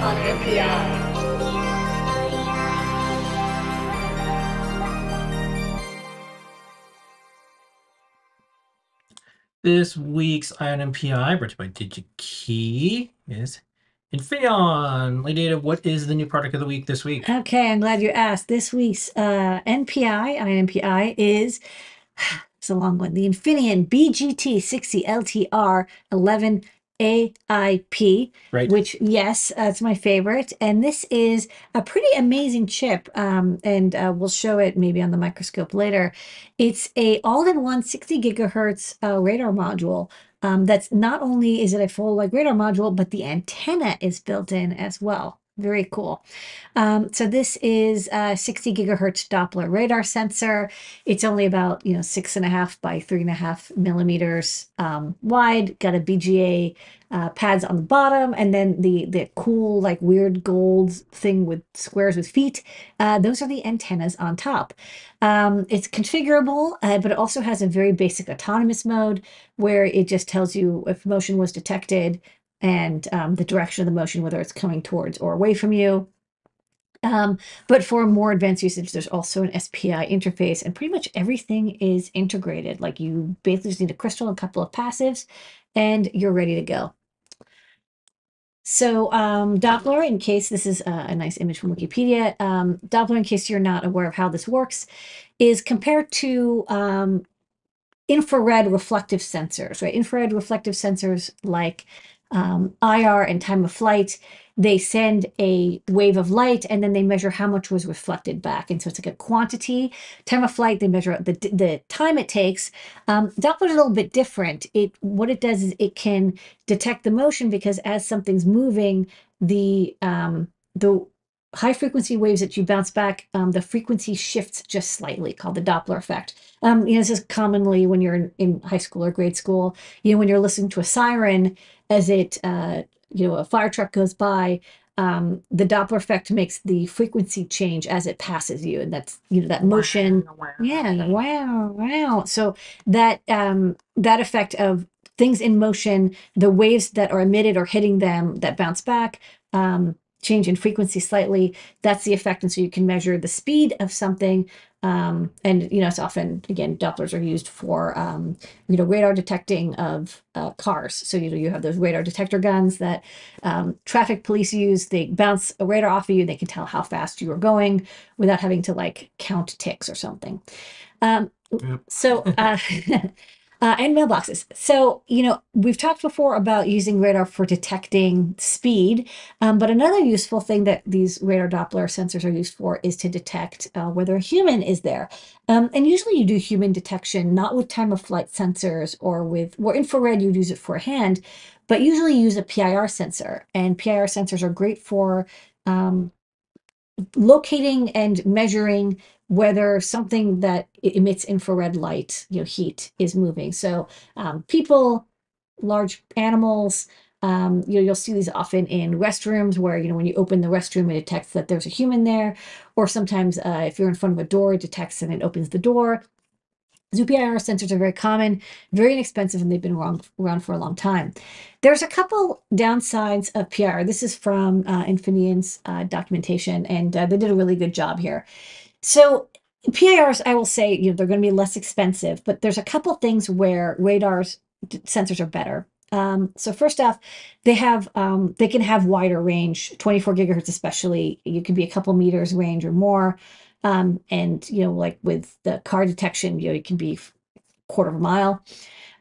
on NPI. This week's Ion MPI, brought to you by DigiKey, is Infineon. Lady Ada, what is the new product of the week this week? Okay, I'm glad you asked. This week's uh, NPI, INPI, is it's a long one. The Infineon BGT 60 LTR 11 AIP, Right. which yes, that's my favorite. And this is a pretty amazing chip. Um, and uh, we'll show it maybe on the microscope later. It's a all-in-one 60 gigahertz uh, radar module. Um, that's not only is it a full like radar module, but the antenna is built in as well. Very cool. Um, so this is a 60 gigahertz Doppler radar sensor. It's only about you know six and a half by three and a half millimeters um, wide. Got a BGA uh, pads on the bottom, and then the the cool like weird gold thing with squares with feet. Uh, those are the antennas on top. Um, it's configurable, uh, but it also has a very basic autonomous mode where it just tells you if motion was detected and um, the direction of the motion, whether it's coming towards or away from you. Um, but for more advanced usage, there's also an SPI interface, and pretty much everything is integrated. Like you basically just need a crystal, and a couple of passives, and you're ready to go. So um, Doppler, in case this is a, a nice image from Wikipedia, um, Doppler, in case you're not aware of how this works, is compared to um, infrared reflective sensors, right? Infrared reflective sensors like um, IR and time of flight, they send a wave of light and then they measure how much was reflected back. And so it's like a quantity. Time of flight, they measure the, the time it takes. Um, Doppler's a little bit different. It What it does is it can detect the motion because as something's moving, the um, the high frequency waves that you bounce back, um, the frequency shifts just slightly, called the Doppler effect. Um, you know, this is commonly when you're in, in high school or grade school. You know, when you're listening to a siren as it, uh, you know, a fire truck goes by, um, the Doppler effect makes the frequency change as it passes you, and that's you know that motion. Yeah, wow, wow. So that um, that effect of things in motion, the waves that are emitted or hitting them that bounce back, um, change in frequency slightly. That's the effect, and so you can measure the speed of something. Um, and you know, it's often again Dopplers are used for um, you know radar detecting of uh, cars. So you know you have those radar detector guns that um, traffic police use. They bounce a radar off of you. They can tell how fast you are going without having to like count ticks or something. Um, Yep. so uh, uh, and mailboxes. So, you know, we've talked before about using radar for detecting speed, um, but another useful thing that these radar Doppler sensors are used for is to detect uh, whether a human is there. Um, and usually you do human detection not with time of flight sensors or with, or infrared, you'd use it for a hand, but usually use a PIR sensor. And PIR sensors are great for um, locating and measuring whether something that emits infrared light, you know, heat is moving. So um, people, large animals, um, you know, you'll see these often in restrooms where, you know, when you open the restroom, it detects that there's a human there. Or sometimes uh, if you're in front of a door, it detects and it opens the door. ZPIR sensors are very common, very inexpensive, and they've been around, around for a long time. There's a couple downsides of PIR. This is from uh, Infineon's uh, documentation, and uh, they did a really good job here. So PIRs, I will say, you know, they're going to be less expensive, but there's a couple things where radars sensors are better. Um, so first off, they have um, they can have wider range, 24 gigahertz especially. You can be a couple meters range or more. Um, and you know, like with the car detection, you know, it can be quarter of a mile.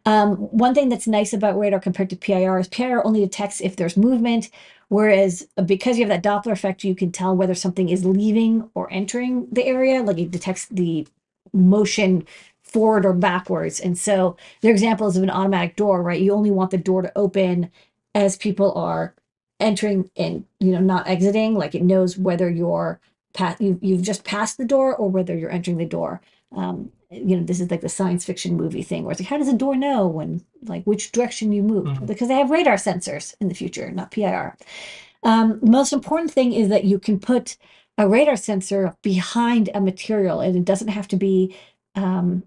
Um, one thing that's nice about radar compared to PIR is PIR only detects if there's movement, whereas uh, because you have that Doppler effect, you can tell whether something is leaving or entering the area. Like it detects the motion forward or backwards. And so their examples of an automatic door, right? You only want the door to open as people are entering and you know not exiting. Like it knows whether you're you you've just passed the door or whether you're entering the door. Um, you know, this is like the science fiction movie thing where it's like, how does a door know when like which direction you moved? Mhm. Because they have radar sensors in the future, not PIR. Um, the most important thing is that you can put a radar sensor behind a material and it doesn't have to be um,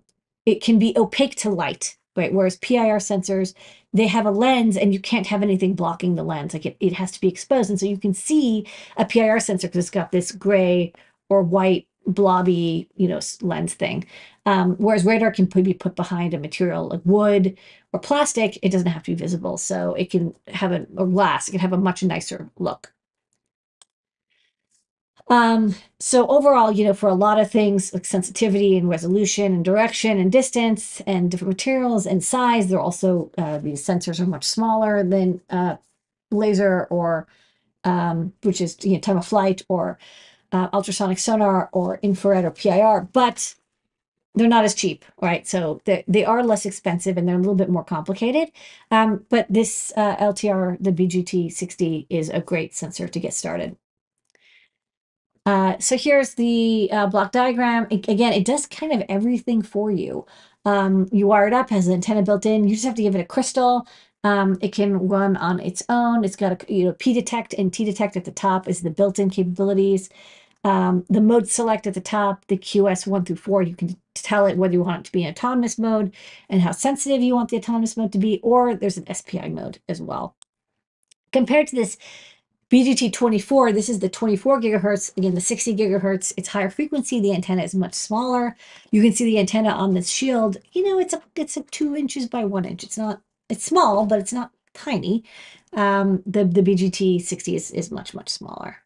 it can be opaque to light right? Whereas PIR sensors, they have a lens and you can't have anything blocking the lens. Like it, it has to be exposed. And so you can see a PIR sensor because it's got this gray or white blobby, you know, lens thing. Um, whereas radar can be put behind a material like wood or plastic. It doesn't have to be visible. So it can have a, or glass, it can have a much nicer look. Um, so overall, you know, for a lot of things like sensitivity and resolution and direction and distance and different materials and size, they're also, uh, these sensors are much smaller than uh, laser or, um, which is, you know, time of flight or uh, ultrasonic sonar or infrared or PIR, but they're not as cheap, right? So they, they are less expensive and they're a little bit more complicated. Um, but this uh, LTR, the BGT60, is a great sensor to get started. Uh, so here's the uh, block diagram. It, again, it does kind of everything for you. Um, you wire it up, has an antenna built in. You just have to give it a crystal. Um, it can run on its own. It's got a you know P detect and T detect at the top is the built-in capabilities. Um, the mode select at the top, the QS one through four, you can tell it whether you want it to be in autonomous mode and how sensitive you want the autonomous mode to be, or there's an SPI mode as well. Compared to this BGT24, this is the 24 gigahertz, again, the 60 gigahertz, it's higher frequency, the antenna is much smaller. You can see the antenna on this shield, you know, it's a, it's a two inches by one inch. It's not, it's small, but it's not tiny. Um, the, the BGT60 is, is much, much smaller.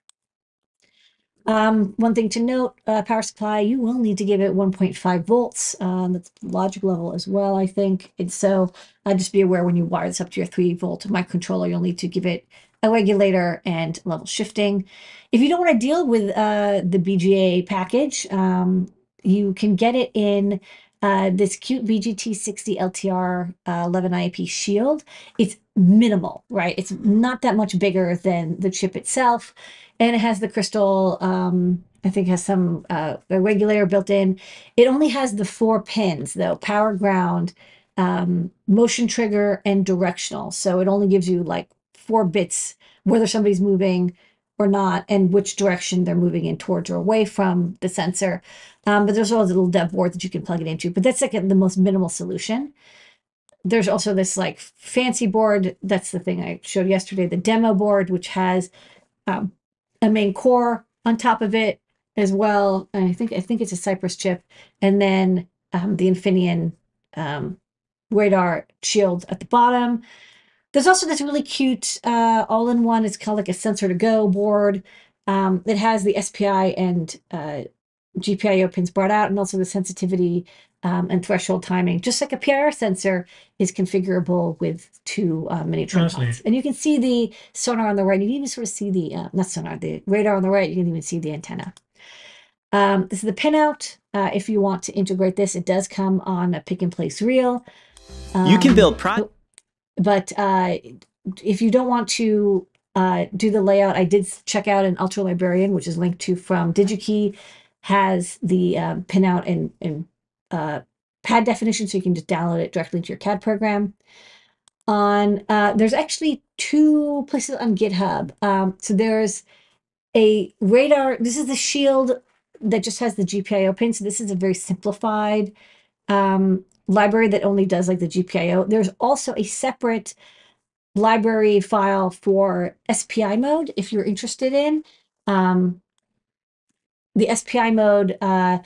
Um, one thing to note, uh, power supply, you will need to give it 1.5 volts. Um, that's logic level as well, I think. And so uh, just be aware when you wire this up to your 3 volt microcontroller, you'll need to give it a regulator and level shifting. If you don't want to deal with uh, the BGA package, um, you can get it in uh, this cute BGT60 LTR uh, 11 IAP shield. It's minimal, right? It's not that much bigger than the chip itself. And it has the crystal, um, I think has some uh, regulator built in. It only has the four pins though, power ground, um, motion trigger, and directional. So it only gives you like four bits, whether somebody's moving or not, and which direction they're moving in towards or away from the sensor. Um, but there's also a little dev board that you can plug it into, but that's like the most minimal solution. There's also this like fancy board. That's the thing I showed yesterday, the demo board, which has um, a main core on top of it as well. And I think I think it's a Cypress chip, and then um, the Infineon um, radar shield at the bottom. There's also this really cute uh, all-in-one. It's called like a sensor to go board. Um, it has the SPI and uh, GPIO pins brought out, and also the sensitivity um, and threshold timing, just like a PIR sensor is configurable with two uh, mini trimpots. And you can see the sonar on the right. You can even sort of see the, uh, not sonar, the radar on the right. You can even see the antenna. Um, this is the pinout. Uh, if you want to integrate this, it does come on a pick and place reel. Um, you can build um, pro. But uh, if you don't want to uh, do the layout, I did check out an Ultra Librarian, which is linked to from DigiKey, has the um, pinout and, and uh, pad definition, so you can just download it directly to your CAD program. On uh, there's actually two places on GitHub. Um, so there's a radar. This is the shield that just has the GPIO pin. So this is a very simplified um, library that only does like the GPIO. There's also a separate library file for SPI mode if you're interested in. Um, the SPI mode uh,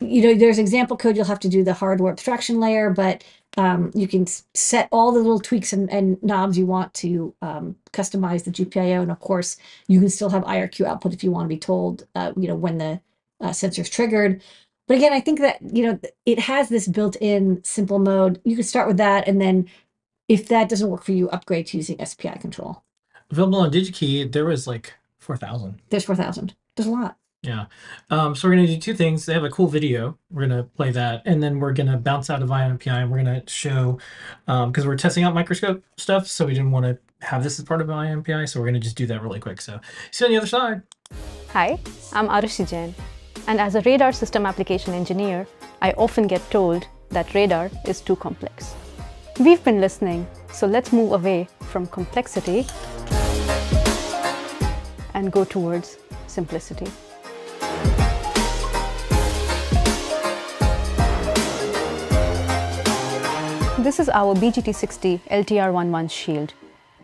you know, there's example code, you'll have to do the hardware abstraction layer, but um, you can set all the little tweaks and, and knobs you want to um, customize the GPIO. And of course, you can still have IRQ output if you want to be told, uh, you know, when the uh, sensor is triggered. But again, I think that, you know, it has this built-in simple mode. You can start with that. And then if that doesn't work for you, upgrade to using SPI control. Available on DigiKey, there was like 4,000. There's 4,000. There's a lot. Yeah. Um, so we're going to do two things. They have a cool video. We're going to play that. And then we're going to bounce out of Eye on NPI and we're going to show, because um, we're testing out microscope stuff. So we didn't want to have this as part of Eye on NPI. So we're going to just do that really quick. So see you on the other side. Hi, I'm Arushi Jain. And as a radar system application engineer, I often get told that radar is too complex. We've been listening, so let's move away from complexity and go towards simplicity. This is our BGT60 LTR11 shield.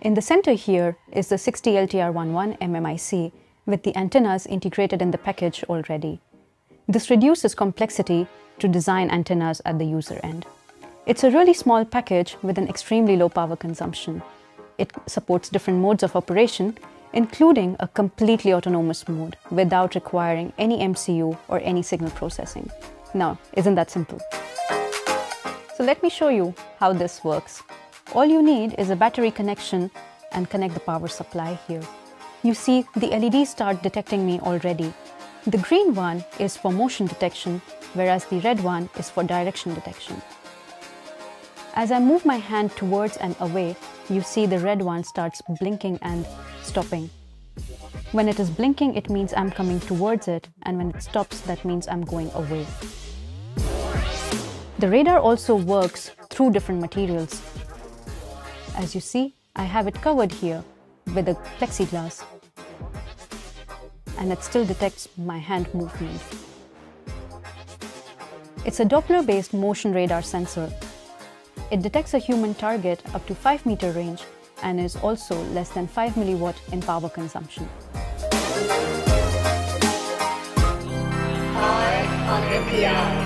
In the center here is the 60 LTR11 MMIC with the antennas integrated in the package already. This reduces complexity to design antennas at the user end. It's a really small package with an extremely low power consumption. It supports different modes of operation, including a completely autonomous mode without requiring any MCU or any signal processing. Now, isn't that simple? So let me show you how this works. All you need is a battery connection and connect the power supply here. You see the LEDs start detecting me already. The green one is for motion detection, whereas the red one is for direction detection. As I move my hand towards and away, you see the red one starts blinking and stopping. When it is blinking, it means I'm coming towards it, and when it stops, that means I'm going away. The radar also works through different materials. As you see, I have it covered here with a plexiglass, and it still detects my hand movement. It's a Doppler-based motion radar sensor it detects a human target up to 5 meter range and is also less than 5 milliwatt in power consumption. NPI.